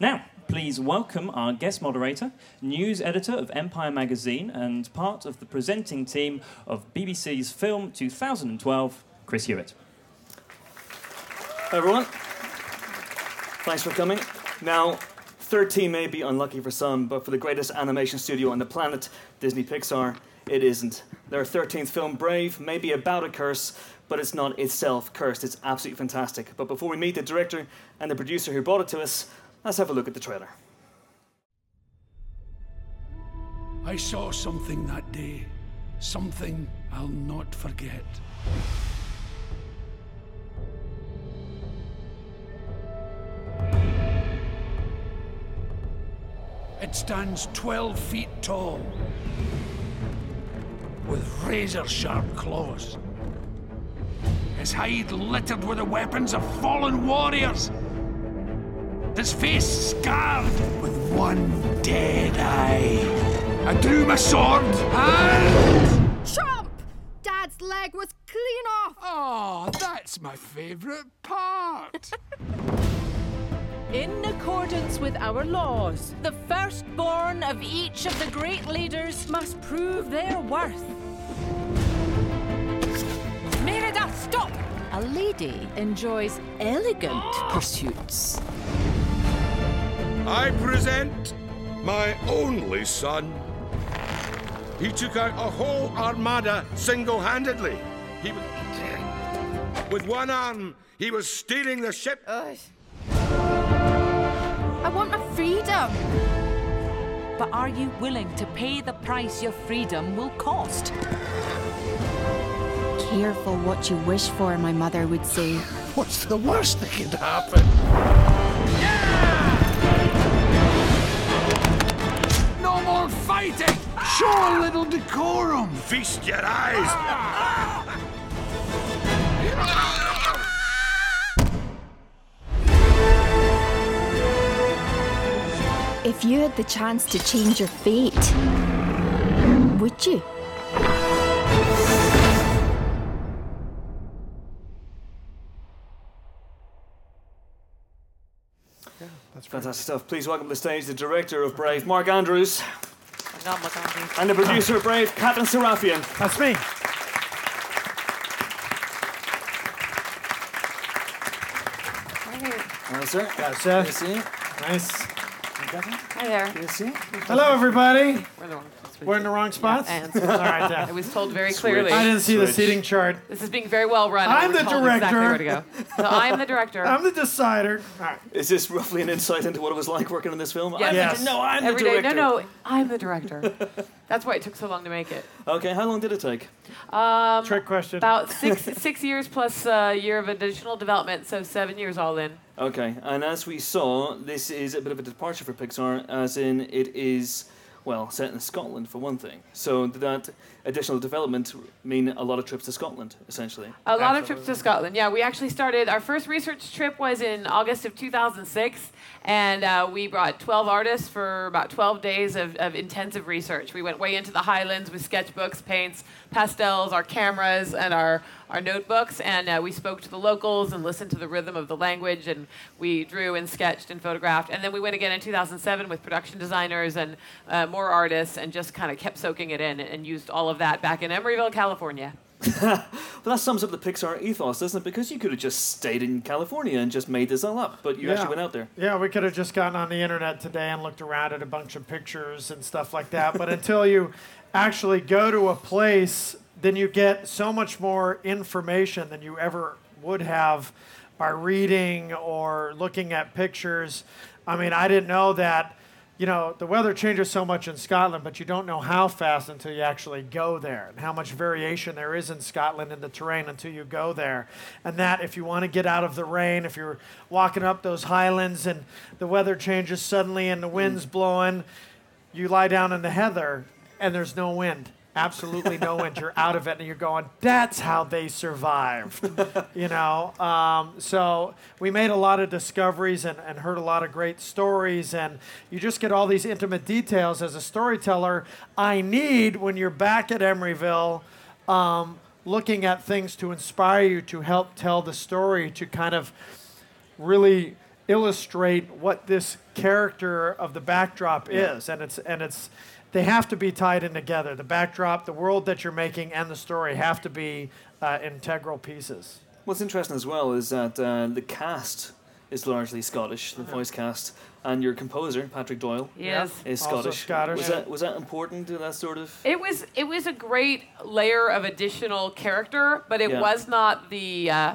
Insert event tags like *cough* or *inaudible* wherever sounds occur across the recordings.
Now, please welcome our guest moderator, news editor of Empire magazine, and part of the presenting team of BBC's Film 2012, Chris Hewitt. Hi everyone. Thanks for coming. Now, 13 may be unlucky for some, but for the greatest animation studio on the planet, Disney Pixar, it isn't. Their 13th film, Brave, may be about a curse, but it's not itself cursed. It's absolutely fantastic. But before we meet the director and the producer who brought it to us, let's have a look at the trailer. I saw something that day, something I'll not forget. It stands 12 feet tall, with razor sharp claws. His hide littered with the weapons of fallen warriors. His face scarred with one dead eye. I drew my sword and. Chomp! Dad's leg was clean off! Oh, that's my favourite part. *laughs* In accordance with our laws, the firstborn of each of the great leaders must prove their worth. Merida, stop! A lady enjoys elegant ah! pursuits. I present my only son. He took out a whole armada single handedly. He was. With one arm, he was steering the ship. Ugh. I want my freedom! But are you willing to pay the price your freedom will cost? Careful what you wish for, my mother would say. What's the worst that could happen? Fighting! Show a little decorum! Feast your eyes. If you had the chance to change your fate, would you? That's fantastic stuff. Please welcome to the stage the director of Brave, Mark Andrews, and the producer of Brave, Katherine Sarafian. That's me. Hello, sir. Got it, Seth. Good to see you. Nice. Hi there. Good to see you. Hello, everybody. We're in the wrong We're in the wrong spots. and All right, *laughs* I then. was told very Switch. clearly. I didn't see the Switch. seating chart. This is being very well run. I'm We're the told Exactly director. where to go. So I'm the director. *laughs* I'm the decider. All right. Is this roughly an insight into what it was like working on this film? Yes. I Yes. didn't know I'm Every the day. director. No, no, I'm the director. That's why it took so long to make it. Okay, how long did it take? Um, Trick question. about six *laughs* six years plus a year of additional development, so seven years all in. Okay, and as we saw, this is a bit of a departure for Pixar, as in it is, well, set in Scotland for one thing. So did that additional development mean a lot of trips to Scotland, essentially? A lot of trips to Scotland. Yeah, we actually started. Our first research trip was in August of 2006, and uh, we brought 12 artists for about 12 days of, of intensive research. We went way into the Highlands with sketchbooks, paints, pastels, our cameras, and our our notebooks, and uh, we spoke to the locals and listened to the rhythm of the language, and we drew and sketched and photographed. And then we went again in 2007 with production designers and uh, more artists, and just kind of kept soaking it in and used all of that back in Emeryville, California. *laughs* But that sums up the Pixar ethos, doesn't it? Because you could have just stayed in California and just made this all up, but you actually went out there. Yeah, we could have just gotten on the internet today and looked around at a bunch of pictures and stuff like that. But until you actually go to a place, then you get so much more information than you ever would have by reading or looking at pictures. I mean, I didn't know that. You know, the weather changes so much in Scotland, but you don't know how fast until you actually go there and how much variation there is in Scotland in the terrain until you go there. And that if you want to get out of the rain, if you're walking up those highlands and the weather changes suddenly and the wind's mm. blowing, you lie down in the heather and there's no wind. Absolutely no wind. You're out of it and you're going, that's how they survived. *laughs* you know? Um, so we made a lot of discoveries and, and heard a lot of great stories. And you just get all these intimate details as a storyteller. I need when you're back at Emeryville. Um, looking at things to inspire you to help tell the story to kind of really illustrate what this character of the backdrop Yeah. is, and it's and it's they have to be tied in together. The backdrop, the world that you're making, and the story have to be uh, integral pieces. What's interesting as well is that uh, the cast is largely Scottish, the voice cast, and your composer Patrick Doyle He is. is Also Scottish. Scottish. Was that was that important to that sort of? It was it was a great layer of additional character, but it Yeah. was not the uh,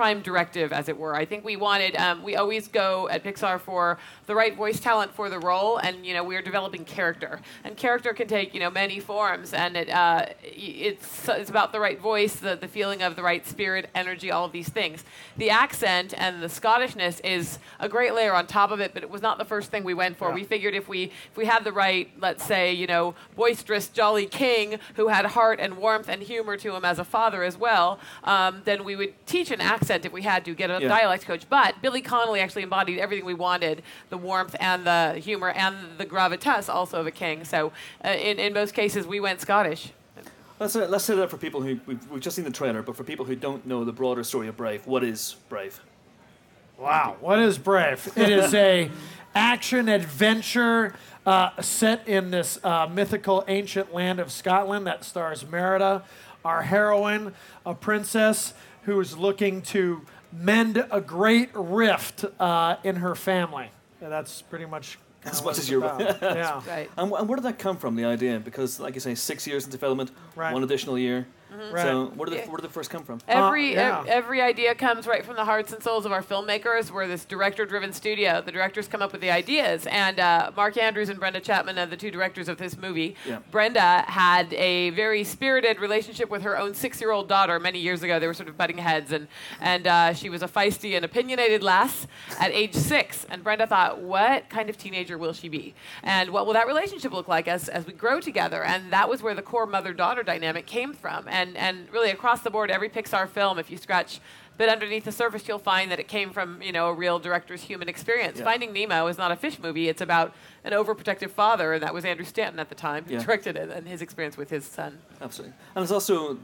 prime directive, as it were. I think we wanted um, we always go at Pixar for the right voice talent for the role, and you know we are developing character, and character can take you know many forms, and it uh, it's it's about the right voice, the the feeling of the right spirit, energy, all of these things. The accent and the Scottishness is a great layer on top of it, but it was not the first thing we went for. Yeah. We figured if we if we had the right, let's say, you know, boisterous, jolly king who had heart and warmth and humor to him as a father as well, um, then we would teach an accent if we had to get a Yeah. dialect coach. But Billy Connolly actually embodied everything we wanted: the warmth and the humor and the gravitas also of a king. So uh, in in most cases, we went Scottish. Let's uh, let's say that for people who we've, we've just seen the trailer, but for people who don't know the broader story of Brave, what is Brave? Wow, what is Brave? It is a action adventure uh, set in this uh, mythical ancient land of Scotland that stars Merida, our heroine, a princess who is looking to mend a great rift uh, in her family. And that's pretty much kinda As what much it's as you're- about. *laughs* yeah. Right. And, wh- and where did that come from? The idea, because like you say, six years in development, Right. one additional year. Right. So where did, the, where did the first come from? Every yeah. ev- every idea comes right from the hearts and souls of our filmmakers. We're this director-driven studio. The directors come up with the ideas, and uh, Mark Andrews and Brenda Chapman are the two directors of this movie. Yeah. Brenda had a very spirited relationship with her own six-year-old daughter many years ago. They were sort of butting heads, and and uh, she was a feisty and opinionated lass at age six. And Brenda thought, what kind of teenager will she be? And what will that relationship look like as as we grow together? And that was where the core mother-daughter dynamic came from. And and really across the board, every Pixar film, if you scratch a bit underneath the surface, you'll find that it came from you know a real director's human experience. Yeah. Finding Nemo is not a fish movie; it's about an overprotective father, and that was Andrew Stanton at the time who Yeah. directed it, and his experience with his son. Absolutely. And it's also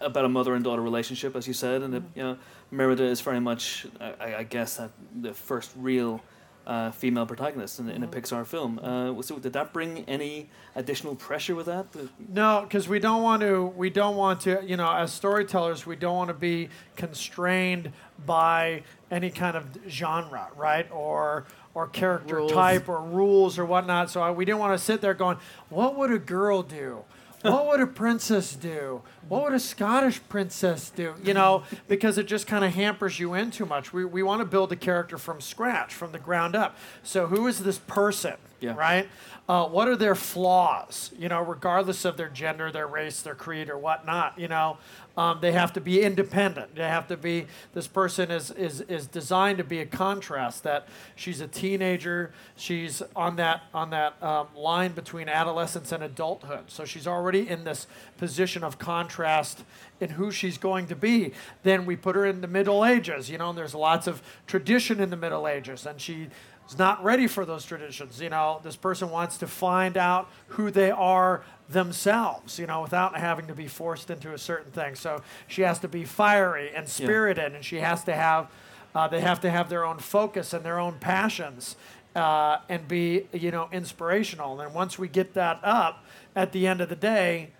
about a mother and daughter relationship, as you said, and it, you know, Merida is very much, I, I guess, that the first real uh, female protagonist in, in a Pixar film. Uh, so did that bring any additional pressure with that? No, because we don't want to. We don't want to. You know, as storytellers, we don't want to be constrained by any kind of genre, right? Or or character Rules. type or rules or whatnot. So I, we didn't want to sit there going, "What would a girl do? What would a princess do? What would a Scottish princess do?" You know, because it just kind of hampers you in too much. We we want to build a character from scratch, from the ground up. So who is this person? Yeah. Right. Uh, what are their flaws? You know, regardless of their gender, their race, their creed, or whatnot. You know, um, they have to be independent. They have to be. This person is is is designed to be a contrast. That she's a teenager. She's on that on that um, line between adolescence and adulthood. So she's already in this position of contrast in who she's going to be. Then we put her in the Middle Ages. You know, and there's lots of tradition in the Middle Ages, and she is not ready for those traditions. You know, this person wants to find out who they are themselves, you know, without having to be forced into a certain thing. So she has to be fiery and spirited, and she has to have, uh, they have to have their own focus and their own passions. Uh, and be, you know, inspirational. And once we get that up, at the end of the day,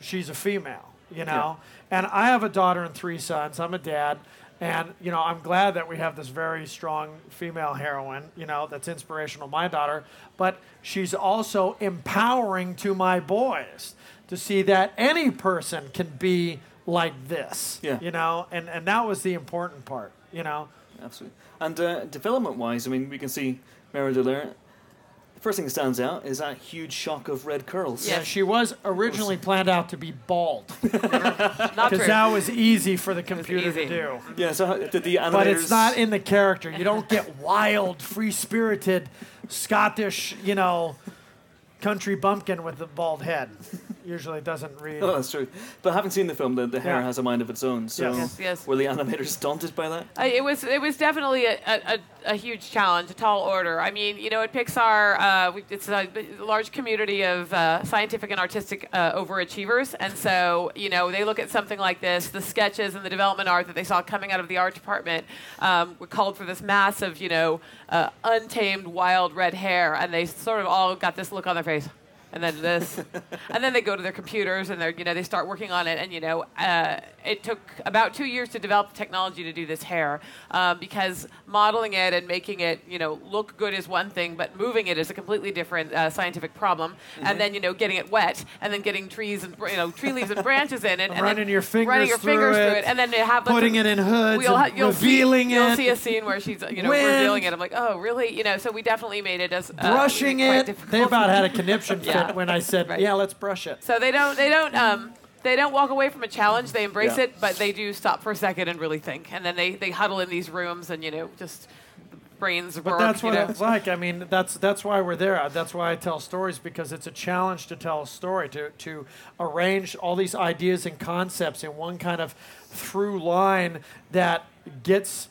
she's a female, you know. And I have a daughter and three sons. I'm a dad, and you know I'm glad that we have this very strong female heroine, you know, that's inspirational. My daughter, but she's also empowering to my boys to see that any person can be like this, Yeah. you know. And and that was the important part, you know. Absolutely. And uh, development-wise, I mean, we can see Merida there. The first thing that stands out is that huge shock of red curls. Yeah, she was originally planned out to be bald *laughs* because that was easy for the computer to easy. do. Yeah. So did the animators? But it's not in the character. You don't get *laughs* wild, free spirited, Scottish, you know, country bumpkin with a bald head. Usually doesn't read. Oh, that's true. But having seen the film, the, the hair Yeah. has a mind of its own. So Yes. Yes, yes. were the animators daunted by that? Uh, it was it was definitely a, a, a, a huge challenge, a tall order. I mean, you know, at Pixar, uh, we, it's a, a large community of uh, scientific and artistic uh, overachievers, and so you know they look at something like this, the sketches and the development art that they saw coming out of the art department um, were called for this massive, you know, uh, untamed wild red hair, and they sort of all got this look on their face. And then this, *laughs* and then they go to their computers and they're, you know, they start working on it. And you know, uh, it took about two years to develop the technology to do this hair, um, because modeling it and making it, you know, look good is one thing, but moving it is a completely different uh, scientific problem. And then you know, getting it wet, and then getting trees and you know, tree leaves and branches in it, and Running your fingers running your through fingers it, through it, and then have putting it in hoods We'll ha- you'll revealing see, You'll see a scene where she's, you know, Wind. revealing it. I'm like, oh, really? You know, so we definitely made it as uh, Brushing quite it. difficult. They about had a *laughs* conniption Yeah. When I said, *laughs* Right. "Yeah, let's brush it." So they don't they don't um, they don't walk away from a challenge. They embrace Yeah. it, but they do stop for a second and really think, and then they, they huddle in these rooms and you know just brains But work. that's what know. it's like. I mean, that's that's why we're there. That's why I tell stories because it's a challenge to tell a story to to arrange all these ideas and concepts in one kind of through line that gets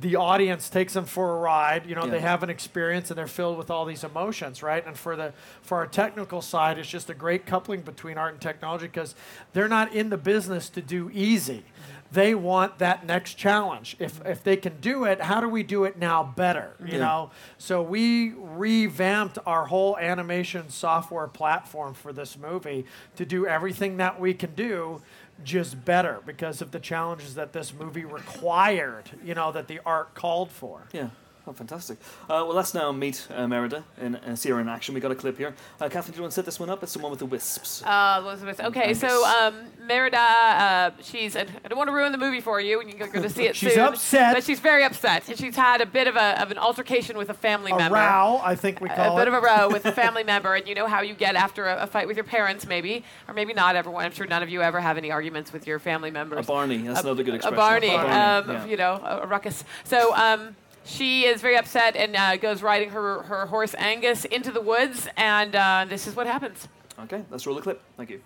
the audience takes them for a ride. You know, they have an experience and they're filled with all these emotions, right? And for the for our technical side, it's just a great coupling between art and technology because they're not in the business to do easy. Mm-hmm. They want that next challenge. If mm-hmm. if they can do it, how do we do it now better? You Yeah. know, so we revamped our whole animation software platform for this movie to do everything that we can do just better because of the challenges that this movie required, you know, that the art called for. Yeah. Oh, fantastic. Uh, well, let's now meet uh, Merida and uh, see her in action. We got a clip here. Uh, Catherine, do you want to set this one up? It's the one with the wisps. Uh, Elizabeth. Okay, so Angus. um, Merida, uh, she's. I don't want to ruin the movie for you, and you're going to see it *laughs* She's soon. upset. but she's very upset, and she's had a bit of a of an altercation with a family A member. A row, I think we call it. a bit of a row with a *laughs* family member, and you know how you get after a, a fight with your parents, maybe, or maybe not. Everyone, I'm sure none of you ever have any arguments with your family members. A Barney. That's another good a expression. Barney, Barney, um, yeah. you know, a, a ruckus. So um, she is very upset and uh, goes riding her, her horse Angus into the woods, and uh, this is what happens. Okay, let's roll the clip. Thank you.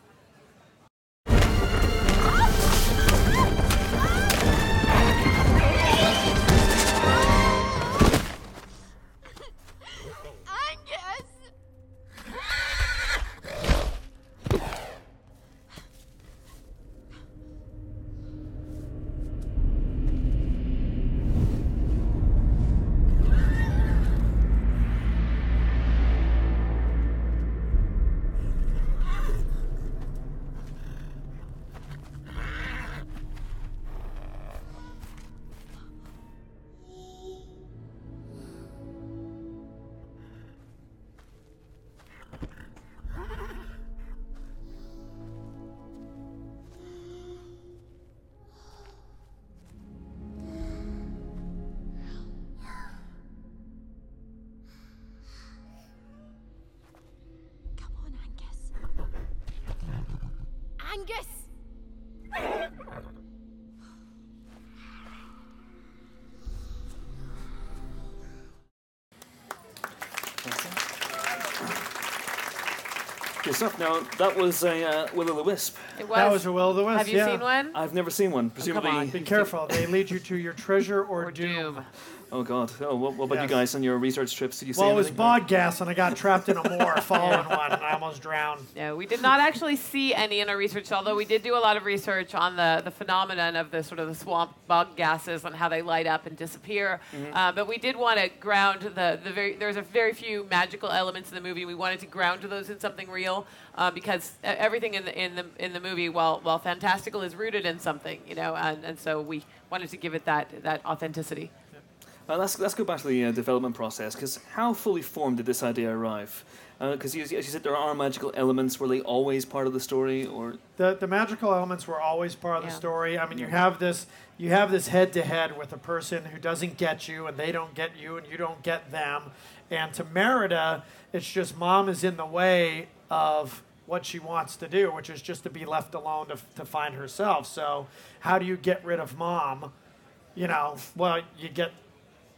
Good stuff. Now, that was a uh, Will o' the Wisp. It was. That was a will o' the wisp. Have you yeah. seen one? I've never seen one. Presumably. on. Be careful. They lead you to your treasure or, Or doom. Doom. Oh, God. Oh, what, what about you guys on your research trips? Did you see Well, it was anything? bog gas, and I got trapped in a moor *laughs* following one, and I almost drowned. No, we did not actually see any in our research, although we did do a lot of research on the, the phenomenon of the sort of the swamp bug gases and how they light up and disappear. Uh, but we did want to ground the, the very, there's a very few magical elements in the movie. We wanted to ground those in something real uh, because e- everything in the, in, the, in the movie, while, while fantastical, is rooted in something, you know, and, and so we wanted to give it that, that authenticity. Uh, let's, let's go back to the uh, development process, because how fully formed did this idea arrive? Because you, as you said, there are magical elements. Were they always part of the story, or The, the magical elements were always part of the story. I mean, you have this you have this head to head with a person who doesn't get you, and they don't get you, and you don't get them. And to Merida, it's just mom is in the way of what she wants to do, which is just to be left alone to, to find herself. So, how do you get rid of mom? You know, well, you get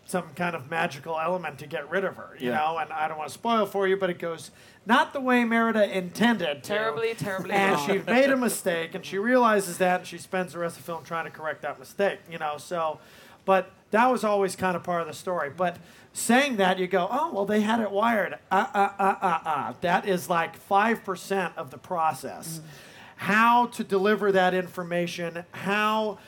some kind of magical element to get rid of her, you Yeah. know. And I don't want to spoil for you, but it goes not the way Merida intended. to. Terribly, terribly And wrong. she made a mistake, and she realizes that, and she spends the rest of the film trying to correct that mistake, you know. So, but that was always kind of part of the story. But saying that, you go, oh, well, they had it wired. Uh, uh, uh, uh, uh. That is like 5% of the process. How to deliver that information, how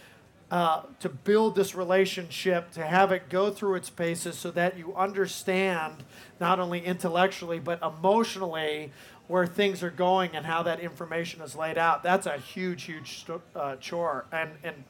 uh, to build this relationship, to have it go through its paces so that you understand not only intellectually but emotionally where things are going and how that information is laid out. That's a huge, huge sto- uh, chore. And and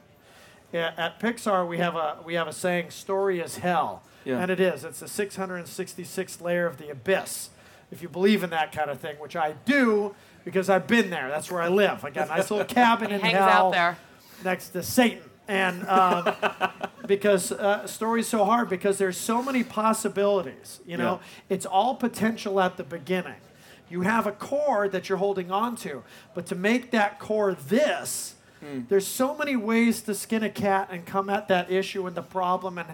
at Pixar we have a we have a saying, "Story is hell," Yeah. and it is. It's the 666th layer of the abyss. If you believe in that kind of thing, which I do because I've been there. That's where I live. I got a nice little *laughs* cabin in Hangs hell out there. next to Satan. And um, *laughs* because uh, story's so hard because there's so many possibilities. You know, it's all potential at the beginning. You have a core that you're holding on to, but to make that core this, there's so many ways to skin a cat and come at that issue and the problem. And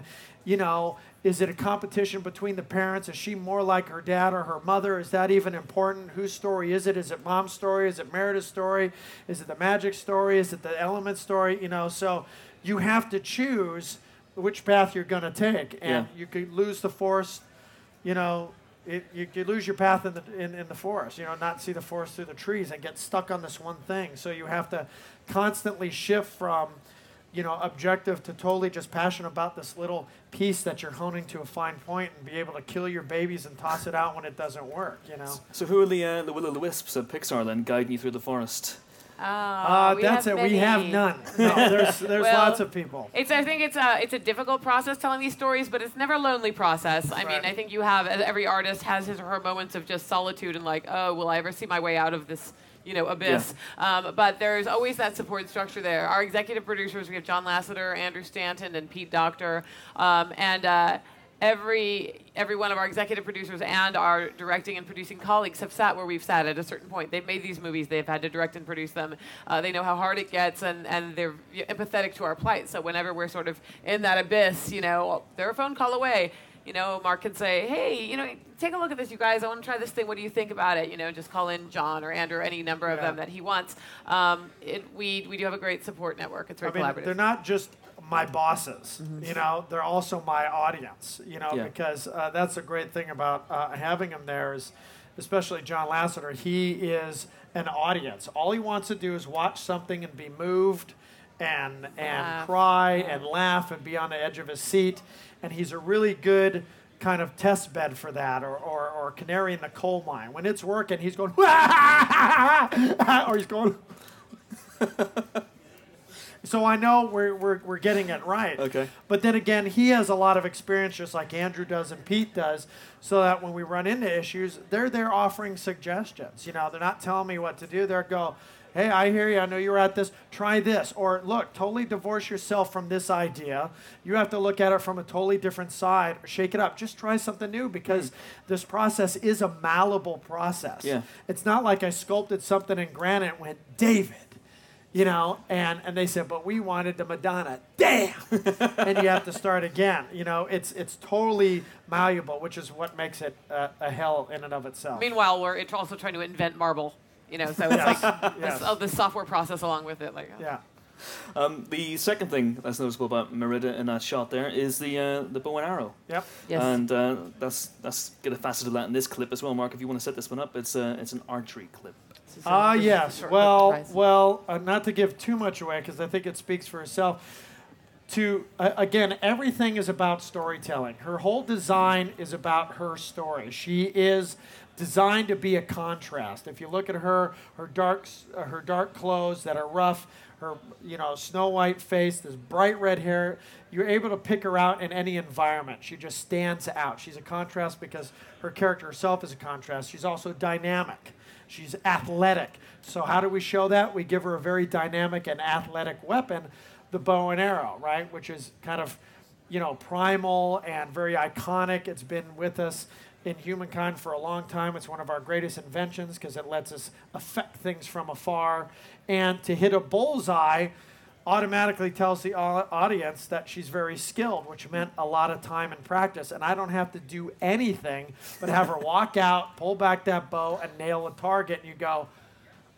you know, is it a competition between the parents? Is she more like her dad or her mother? Is that even important? Whose story is it? Is it mom's story? Is it Merida's story? Is it the magic story? Is it the element story? You know, so you have to choose which path you're going to take, and Yeah. you could lose the forest. You know, it, you could lose your path in the in, in the forest. You know, not see the forest through the trees and get stuck on this one thing. So you have to constantly shift from you know, objective to totally just passionate about this little piece that you're honing to a fine point and be able to kill your babies and toss it out when it doesn't work, you know? So who are the uh, the will o' the wisps at Pixar then guiding you through the forest? Uh, that's have it. We have none. No, there's *laughs* there's Well, lots of people. It's I think it's a it's a difficult process telling these stories, but it's never a lonely process. I mean, I think you have every artist has his or her moments of just solitude and like, oh, will I ever see my way out of this? You know, abyss. Um, but there's always that support structure there. Our executive producers, we have John Lasseter, Andrew Stanton, and Pete Docter, um, and uh, every every one of our executive producers and our directing and producing colleagues have sat where we've sat at a certain point. They've made these movies. They've had to direct and produce them. Uh, they know how hard it gets, and, and they're empathetic to our plight. So whenever we're sort of in that abyss, you know, they're a phone call away. You know, Mark can say, "Hey, you know, take a look at this, you guys. I want to try this thing. What do you think about it?" You know, just call in John or Andrew, any number of Yeah. them that he wants. Um, it, we we do have a great support network. It's I very mean, collaborative. they're not just my bosses, you know, they're also my audience, you know, Yeah. because uh, that's a great thing about uh, having them there is, especially John Lasseter, he is an audience. All he wants to do is watch something and be moved and and Laugh. cry and laugh and be on the edge of his seat, and he's a really good kind of test bed for that or, or, or canary in the coal mine. When it's working, he's going, *laughs* or he's going, *laughs* so I know we're, we're, we're getting it right. Okay. But then again, he has a lot of experience, just like Andrew does and Pete does, so that when we run into issues, they're there offering suggestions. You know, they're not telling me what to do. They're go, hey, I hear you. I know you're at this. Try this. Or look, totally divorce yourself from this idea. You have to look at it from a totally different side. Shake it up. Just try something new because hmm. this process is a malleable process. Yeah. It's not like I sculpted something in granite and went, David you know, and, and they said, but we wanted the Madonna. Damn! *laughs* and you have to start again. You know, it's it's totally malleable, which is what makes it a, a hell in and of itself. Meanwhile, we're it's also trying to invent marble. You know, so it's Yes. like Yes. *laughs* this, oh, the software process along with it. Like, yeah. Um, the second thing that's noticeable about Merida in that shot there is the uh, the bow and arrow. Yep. Yes. And uh, that's that's get a facet of that in this clip as well, Mark. If you want to set this one up, it's uh, it's an archery clip. Ah, this is yes. Well, well, uh, not to give too much away because I think it speaks for itself. To uh, again, everything is about storytelling. Her whole design is about her story. She is designed to be a contrast. If you look at her, her dark, uh, her dark clothes that are rough, her you know snow white face, this bright red hair, you're able to pick her out in any environment. She just stands out. She's a contrast because her character herself is a contrast. She's also dynamic. She's athletic. So how do we show that? We give her a very dynamic and athletic weapon, the bow and arrow, right? Which is kind of, you know, primal and very iconic. It's been with us in humankind for a long time. It's one of our greatest inventions because it lets us affect things from afar. And to hit a bullseye, automatically tells the audience that she's very skilled, which meant a lot of time and practice. And I don't have to do anything but have her walk out, pull back that bow, and nail a target. And you go,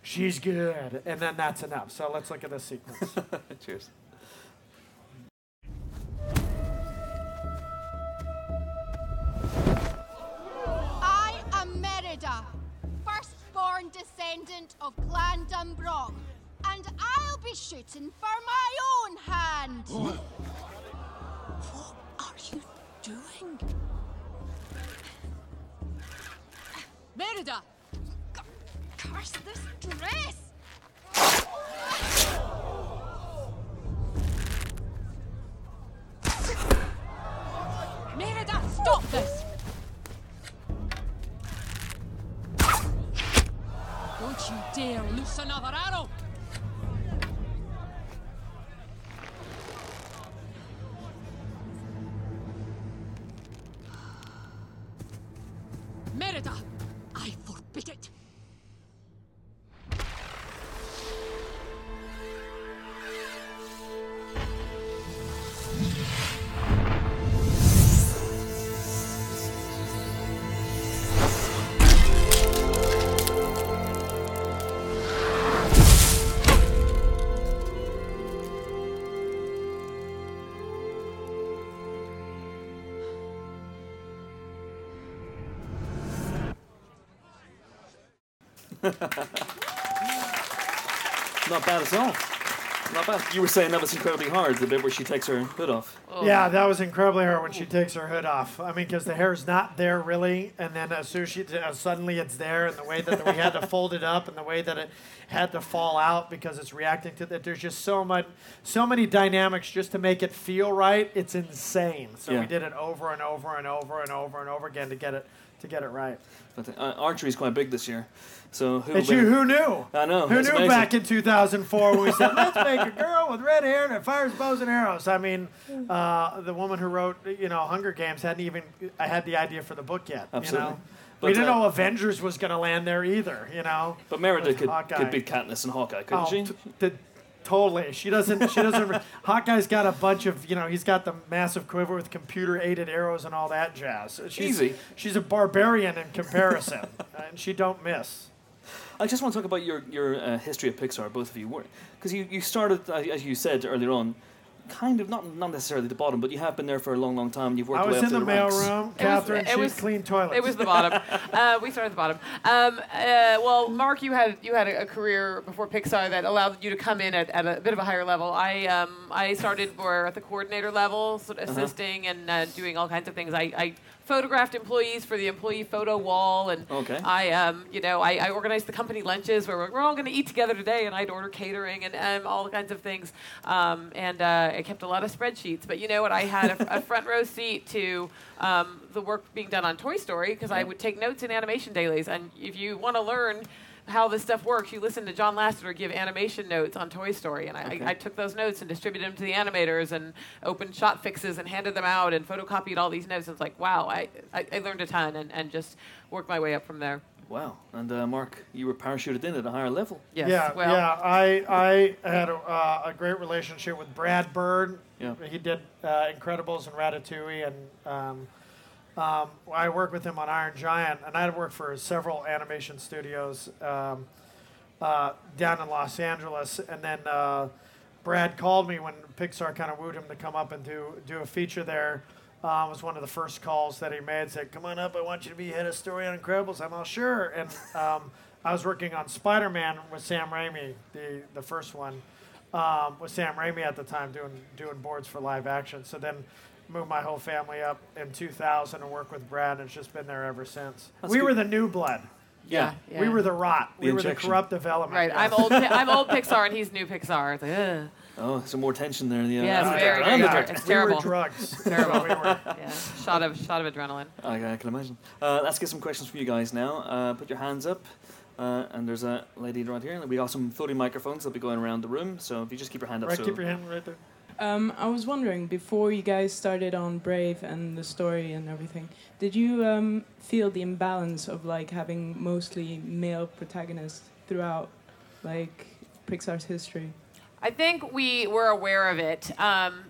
she's good. And then that's enough. So let's look at this sequence. *laughs* Cheers. Firstborn descendant of Clan DunBroch, and I'll be shooting for my own hand. what are you doing? Merida! C- curse this dress! Merida, stop this! You dare loose another arrow! Merida, Not bad at all. Not bad. You were saying that was incredibly hard, the bit where she takes her hood off. Yeah, that was incredibly hard when she takes her hood off. I mean, because the hair's not there really, and then as soon as she uh, suddenly it's there, and the way that we had to *laughs* fold it up, and the way that it had to fall out because it's reacting to that. There's just so much, so many dynamics just to make it feel right. It's insane. So Yeah. we did it over and over and over and over and over again to get it to get it right. But uh, archery's quite big this year. So who? You, who knew? I know. Who knew amazing. back in 2004 when we said, let's make a girl with red hair that fires bows and arrows? I mean, uh, the woman who wrote, you know, Hunger Games hadn't even I had the idea for the book yet. Absolutely. You know? But, we didn't uh, know Avengers was going to land there either, you know? But Merida could, Hawkeye. could beat Katniss and Hawkeye, couldn't Oh, she? t- t- totally. She doesn't. She doesn't. *laughs* Hawkeye's got a bunch of. You know, he's got the massive quiver with computer-aided arrows and all that jazz. She's, Easy. She's a barbarian in comparison, *laughs* and she don't miss. I just want to talk about your your uh, history of Pixar, both of you, because you you started, uh, as you said earlier on, kind of not not necessarily the bottom, but you have been there for a long, long time. You've worked I your way was up in to the ranks. mailroom, Catherine. she cleaned toilets. It was the bottom. *laughs* uh, we started at the bottom. Um, uh, well, Mark, you had you had a, a career before Pixar that allowed you to come in at, at a bit of a higher level. I um, I started more at the coordinator level, sort of Uh-huh. assisting and uh, doing all kinds of things. I, I photographed employees for the employee photo wall, and Okay. I um, you know I, I organized the company lunches where we're, we're all going to eat together today, and I'd order catering and um, all kinds of things. Um, and uh, I kept a lot of spreadsheets. But you know what? I had a, a front row seat to um, the work being done on Toy Story because I would take notes in animation dailies. And if you want to learn how this stuff works, you listen to John Lasseter give animation notes on Toy Story. And I, Okay. I, I took those notes and distributed them to the animators and opened shot fixes and handed them out and photocopied all these notes. And it's like, wow, I, I, I learned a ton and, and just worked my way up from there. Wow. And uh, Mark, you were parachuted in at a higher level. Yes. Yeah, well, yeah. I I had a, uh, a great relationship with Brad Bird. Yeah. He did uh, Incredibles and Ratatouille, and um, um, I worked with him on Iron Giant, and I worked for several animation studios um, uh, down in Los Angeles. And then uh, Brad called me when Pixar kind of wooed him to come up and do do a feature there. It was one of the first calls that he made. Said, "Come on up, I want you to be head of story on Incredibles." I'm all sure. And um, I was working on Spider-Man with Sam Raimi, the the first one, um, with Sam Raimi at the time doing doing boards for live action. So then moved my whole family up in 2000 and worked with Brad, and it's just been there ever since. That's we good. were the new blood. Yeah. yeah. We were the rot. The we were the injection. corrupt development. Right. yeah. I'm old. I'm old Pixar, and he's new Pixar. It's like, ugh. Oh, some more tension there. In the, uh, Yes, after- very, and very the dark. direct. It's We were terrible. drugs. *laughs* Terrible. we were. Yeah. Shot of shot of adrenaline. I, I can imagine. Uh, let's get some questions from you guys now. Uh, put your hands up. Uh, and there's a lady right here. We got some floating microphones that'll be going around the room. So if you just keep your hand up. Right, so keep your hand right there. Um, I was wondering, before you guys started on Brave and the story and everything, did you um, feel the imbalance of like having mostly male protagonists throughout, like Pixar's history? I think we were aware of it. Um,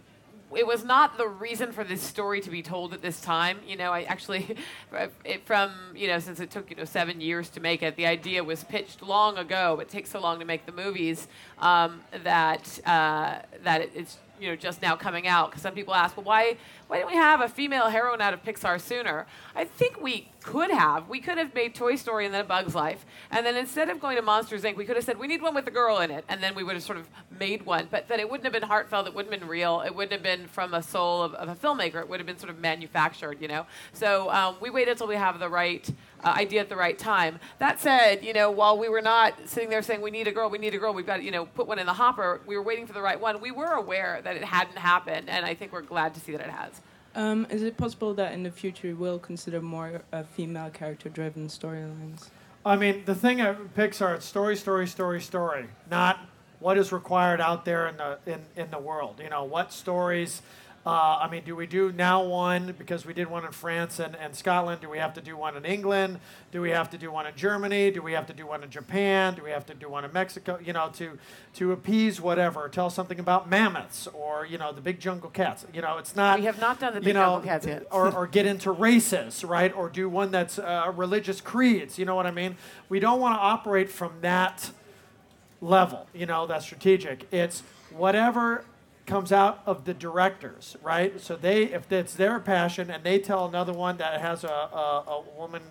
it was not the reason for this story to be told at this time. You know, I actually, *laughs* it, from you know, since it took you know seven years to make it, the idea was pitched long ago. It takes so long to make the movies um, that uh, that it, it's you know just now coming out. Because some people ask, well, why why didn't we have a female heroine out of Pixar sooner? I think we could have. We could have made Toy Story and then A Bug's Life, and then instead of going to Monsters Inc., we could have said we need one with a girl in it, and then we would have sort of made one. But that it wouldn't have been heartfelt. It wouldn't have been real. It wouldn't have been from a soul of, of a filmmaker. It would have been sort of manufactured. You know. So um, we waited until we have the right. Uh, idea at the right time. That said, you know, while we were not sitting there saying we need a girl, we need a girl, we've got to, you know, put one in the hopper. We were waiting for the right one. We were aware that it hadn't happened, and I think we're glad to see that it has. Um, is it possible that in the future we'll consider more uh, female character-driven storylines? I mean, the thing at Pixar, it's story, story, story, story, not what is required out there in the in, in the world. You know, what stories uh, I mean, do we do now one because we did one in France and, and Scotland? Do we have to do one in England? Do we have to do one in Germany? Do we have to do one in Japan? Do we have to do one in Mexico? You know, to to appease whatever, tell something about mammoths or you know the big jungle cats. You know, it's not. We have not done the big you know, jungle cats yet. or, or get into races, right? Or do one that's uh, religious creeds. You know what I mean? We don't want to operate from that level. You know, that's strategic. It's whatever comes out of the directors, right? So they, if it's their passion, and they tell another one that has a, a, a woman,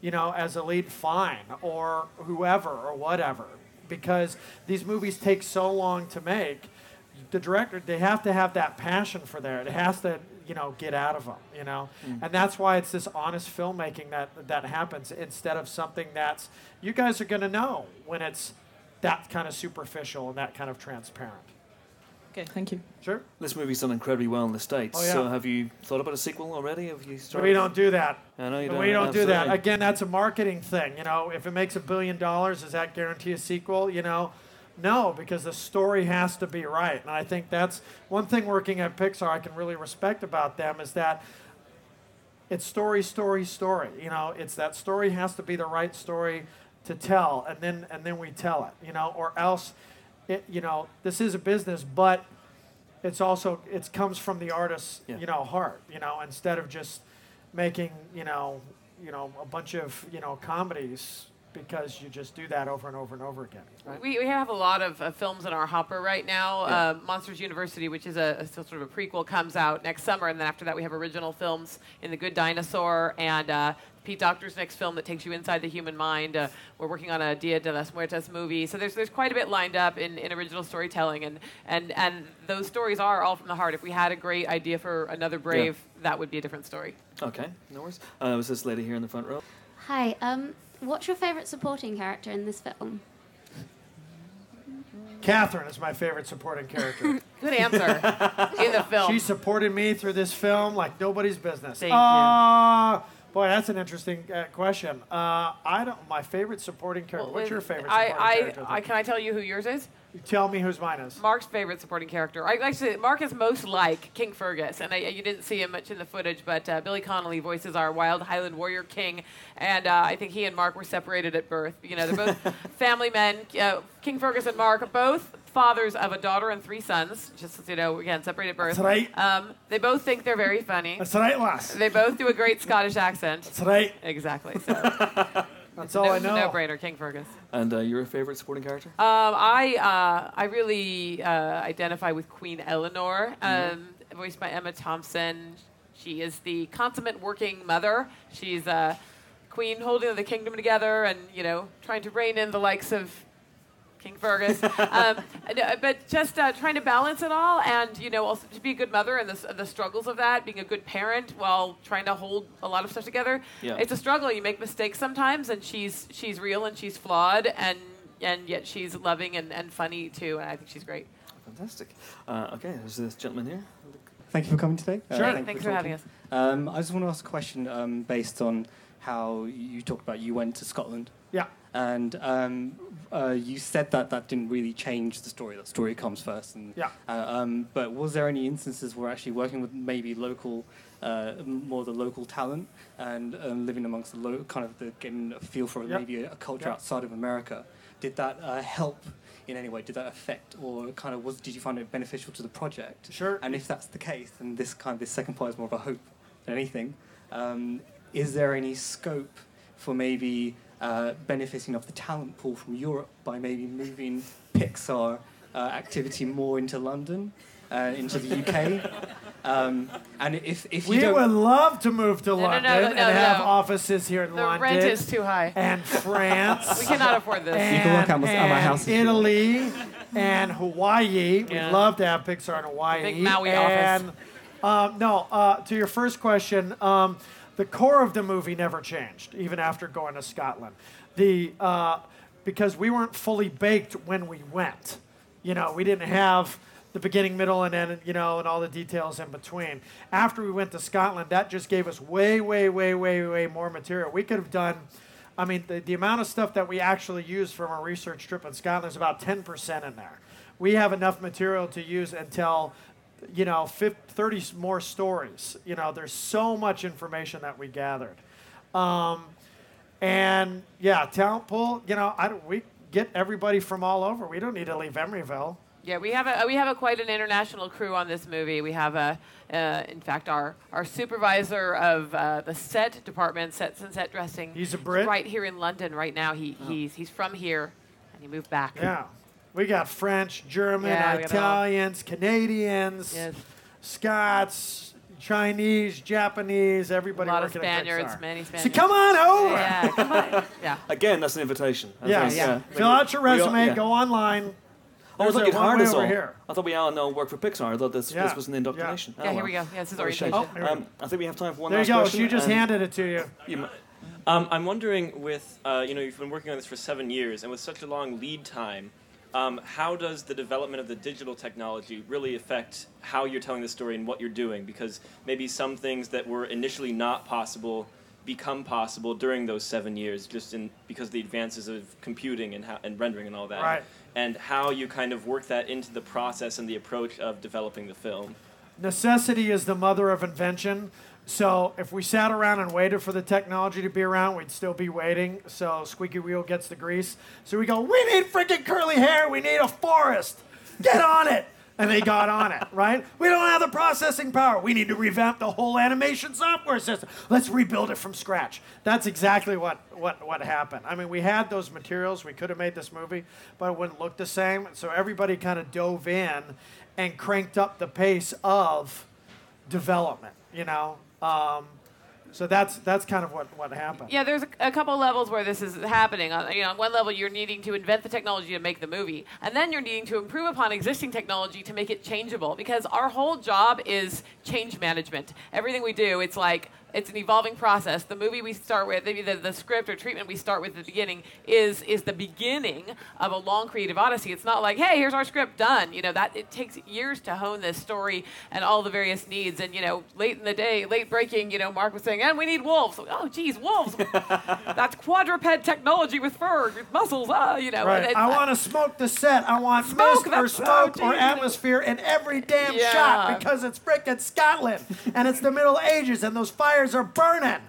you know, as a lead, fine, or whoever, or whatever, because these movies take so long to make. The director, they have to have that passion for there. It has to, you know, get out of them, you know, Mm. and that's why it's this honest filmmaking that that happens instead of something that's you guys are going to know when it's that kind of superficial and that kind of transparent. Okay, thank you. Sure. This movie's done incredibly well in the States. Oh, yeah. So have you thought about a sequel already? Have you started? We don't do that. I know you don't. we don't do that. Again, that's a marketing thing. You know, if it makes a billion dollars, does that guarantee a sequel? You know, no, because the story has to be right. And I think that's one thing working at Pixar I can really respect about them is that it's story, story, story. You know, it's that story has to be the right story to tell, and then and then we tell it. You know, or else, it, you know, this is a business, but it's also it comes from the artist's Yeah. you know heart. You know, instead of just making you know you know a bunch of you know comedies because you just do that over and over and over again. Right? We, we have a lot of uh, films in our hopper right now. Yeah. Uh, Monsters University, which is a, a sort of a prequel, comes out next summer, and then after that we have original films in The Good Dinosaur and uh, Pete Docter's next film that takes you inside the human mind. Uh, we're working on a Dia de las Muertas movie, so there's there's quite a bit lined up in, in original storytelling, and, and and those stories are all from the heart. If we had a great idea for another Brave, that would be a different story. Okay, no worries. Uh, was this lady here in the front row? Hi, um, what's your favourite supporting character in this film? Catherine is my favorite supporting character. *laughs* Good answer. in the film. She supported me through this film like nobody's business. Thank you. uh, Boy, that's an interesting uh, question. Uh, I don't. My favorite supporting character. What's your favorite I, supporting I, character? I, can I tell you who yours is? Tell me who's mine is. Mark's favorite supporting character. I actually Mark is most like King Fergus, and I, you didn't see him much in the footage, but uh, Billy Connolly voices our wild Highland warrior king, and uh, I think he and Mark were separated at birth. You know, they're both *laughs* family men. Uh, king Fergus and Mark, both fathers of a daughter and three sons. Just so you know, again, separated at birth. That's right. Um, they both think they're very funny. That's right, lass. They both do a great Scottish accent. That's right. Exactly. So *laughs* That's all no, I know. No brainer, King Fergus. And uh, your favorite supporting character? Um, I uh, I really uh, identify with Queen Eleanor, um, voiced by Emma Thompson. She is the consummate working mother. She's a queen holding the kingdom together, and you know trying to rein in the likes of King Fergus. um, *laughs* uh, but just uh, trying to balance it all, and you know also to be a good mother and the, the struggles of that, being a good parent while trying to hold a lot of stuff together. Yeah. It's a struggle. You make mistakes sometimes, and she's she's real and she's flawed, and and yet she's loving and, and funny too, and I think she's great. Fantastic. Uh, okay, there's this gentleman here. Thank you for coming today. Uh, Sure. thank Thanks for having talking. Um, I just want to ask a question um, based on how you talked about you went to Scotland. Yeah. And um, uh, you said that that didn't really change the story. That story comes first. And, Yeah. Uh, um, but was there any instances where actually working with maybe local, uh, more the local talent and um, living amongst the lo- kind of the getting a feel for Yep. maybe a, culture Yep. outside of America? did that uh, help in any way? Did that affect, or kind of was? Did you find it beneficial to the project? Sure. And if that's the case, then this kind of this second part is more of a hope than anything. Um, is there any scope for maybe uh, benefiting of the talent pool from Europe by maybe moving Pixar uh, activity more into London, uh, into the UK? *laughs* um, and if if you We don't, would love to move to no, no, London no, and have no. offices here in The London. The rent is too high. And *laughs* France. We cannot afford this. And, You can work out my- at my house Italy and Hawaii. We'd love to have Pixar in Hawaii. Big Maui office. Um, no, uh, to your first question, um, the core of the movie never changed, even after going to Scotland. The uh, because we weren't fully baked when we went. You know, we didn't have the beginning, middle, and end, you know, and all the details in between. After we went to Scotland, that just gave us way, way, way, way, way more material. We could have done. I mean, the, the amount of stuff that we actually used from our research trip in Scotland is about 10% in there. We have enough material to use until, you know, 50, 30 s- more stories. You know, there's so much information that we gathered. Um, and yeah, talent pool, you know, I, we get everybody from all over. We don't need to leave Emeryville. Yeah, we have a we have a quite an international crew on this movie. We have a, uh, in fact, our our supervisor of uh, the set department, sets and set dressing. He's a Brit? Right here in London right now. He he's he's from here, and he moved back. Yeah. We got French, German, Yeah, we got all- Italians, Canadians, Yes. Scots, Chinese, Japanese, everybody. A everybody lot of working at Spaniards, many So Spaniards. come on over. Yeah, come on. *laughs* Yeah. Again, that's an invitation. I Yeah, think, yeah. We- Fill out your we all- resume, yeah. go online. Oh, I There's thought a you'd hired one-way us over all. here. I thought we all know work for Pixar. I thought this, Yeah, this was an yeah. indoctrination. Yeah, here we go. Yeah, this is Very orientation. shady. Um, I think we have time for one There you go. question. She just and handed it to you. you m- Um, I'm wondering, with uh, you know, you've been working on this for seven years, and with such a long lead time, um, how does the development of the digital technology really affect how you're telling the story and what you're doing? Because maybe some things that were initially not possible become possible during those seven years, just in because of the advances of computing and how, and rendering and all that. Right. And how you kind of work that into the process and the approach of developing the film. necessity is the mother of invention. So if we sat around and waited for the technology to be around, we'd still be waiting. So squeaky wheel gets the grease. So we go, we need freaking curly hair. We need a forest. Get on it. And they got on it, *laughs* right? We don't have the processing power. We need to revamp the whole animation software system. Let's rebuild it from scratch. That's exactly what, what, what happened. I mean, we had those materials. We could have made this movie, but it wouldn't look the same. So everybody kind of dove in and cranked up the pace of development, you know. Um, so that's that's kind of what, what happened. Yeah, there's a, a couple levels where this is happening. On, you know, on one level, you're needing to invent the technology to make the movie, and then you're needing to improve upon existing technology to make it changeable. Because our whole job is change management. Everything we do, it's like it's an evolving process. The movie we start with, maybe the, the script or treatment we start with at the beginning is is the beginning of a long creative odyssey. It's not like, hey, here's our script done. You know that it takes years to hone this story and all the various needs. And you know, late in the day, late breaking, you know, Mark was saying, and we need wolves. Oh, geez, wolves. *laughs* That's quadruped technology with fur, with muscles. Ah, you know. Right. and it- I want to smoke the set. I want Smoke, mist or smoke oh, or atmosphere in every damn Yeah. shot because it's frickin' Scotland and it's the Middle Ages and those fires are burning.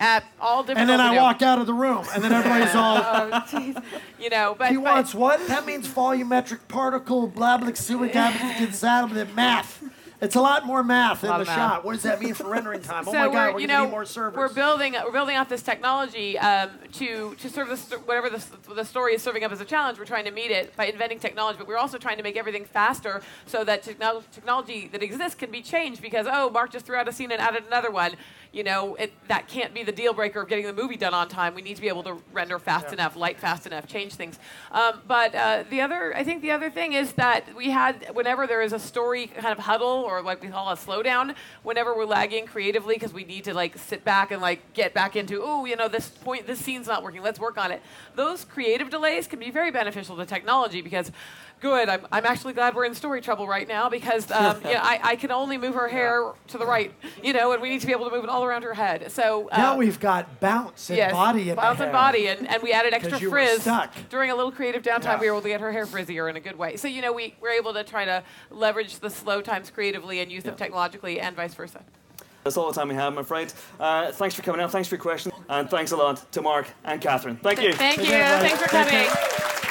at all different. And then I levels, you know. walk out of the room and then everybody's all. *laughs* Oh, jeez. you know, but he but- wants what? That means volumetric particle blah blah math. It's a lot more math in the math. shot. What does that mean for rendering time? *laughs* so oh my god, we're you know, need more servers. we're building we're building out this technology um, to to serve the whatever the, the story is serving up as a challenge. We're trying to meet it by inventing technology, but we're also trying to make everything faster so that techno- technology that exists can be changed. Because oh, Mark just threw out a scene and added another one. You know, it, that can't be the deal breaker of getting the movie done on time. We need to be able to render fast enough, light fast enough, change things. Um, but uh, the other, I think the other thing is that we had whenever there is a story kind of huddle or like we call a slowdown, whenever we're lagging creatively because we need to like sit back and like get back into oh you know this point this scene's not working let's work on it. Those creative delays can be very beneficial to technology because. Good. I'm, I'm actually glad we're in story trouble right now because um, *laughs* yeah, I, I can only move her hair to the right, you know, and we need to be able to move it all around her head. So uh, now we've got bounce and yes, body in bounce the and body, and, and we added extra you were frizz stuck. during a little creative downtime. Yeah. We were able to get her hair frizzier in a good way. So you know, we were able to try to leverage the slow times creatively and use them technologically, and vice versa. That's all the time we have, I'm afraid. Uh, thanks for coming out. Thanks for your questions. And thanks a lot to Mark and Katherine. Thank you. Thank you. Thanks for coming.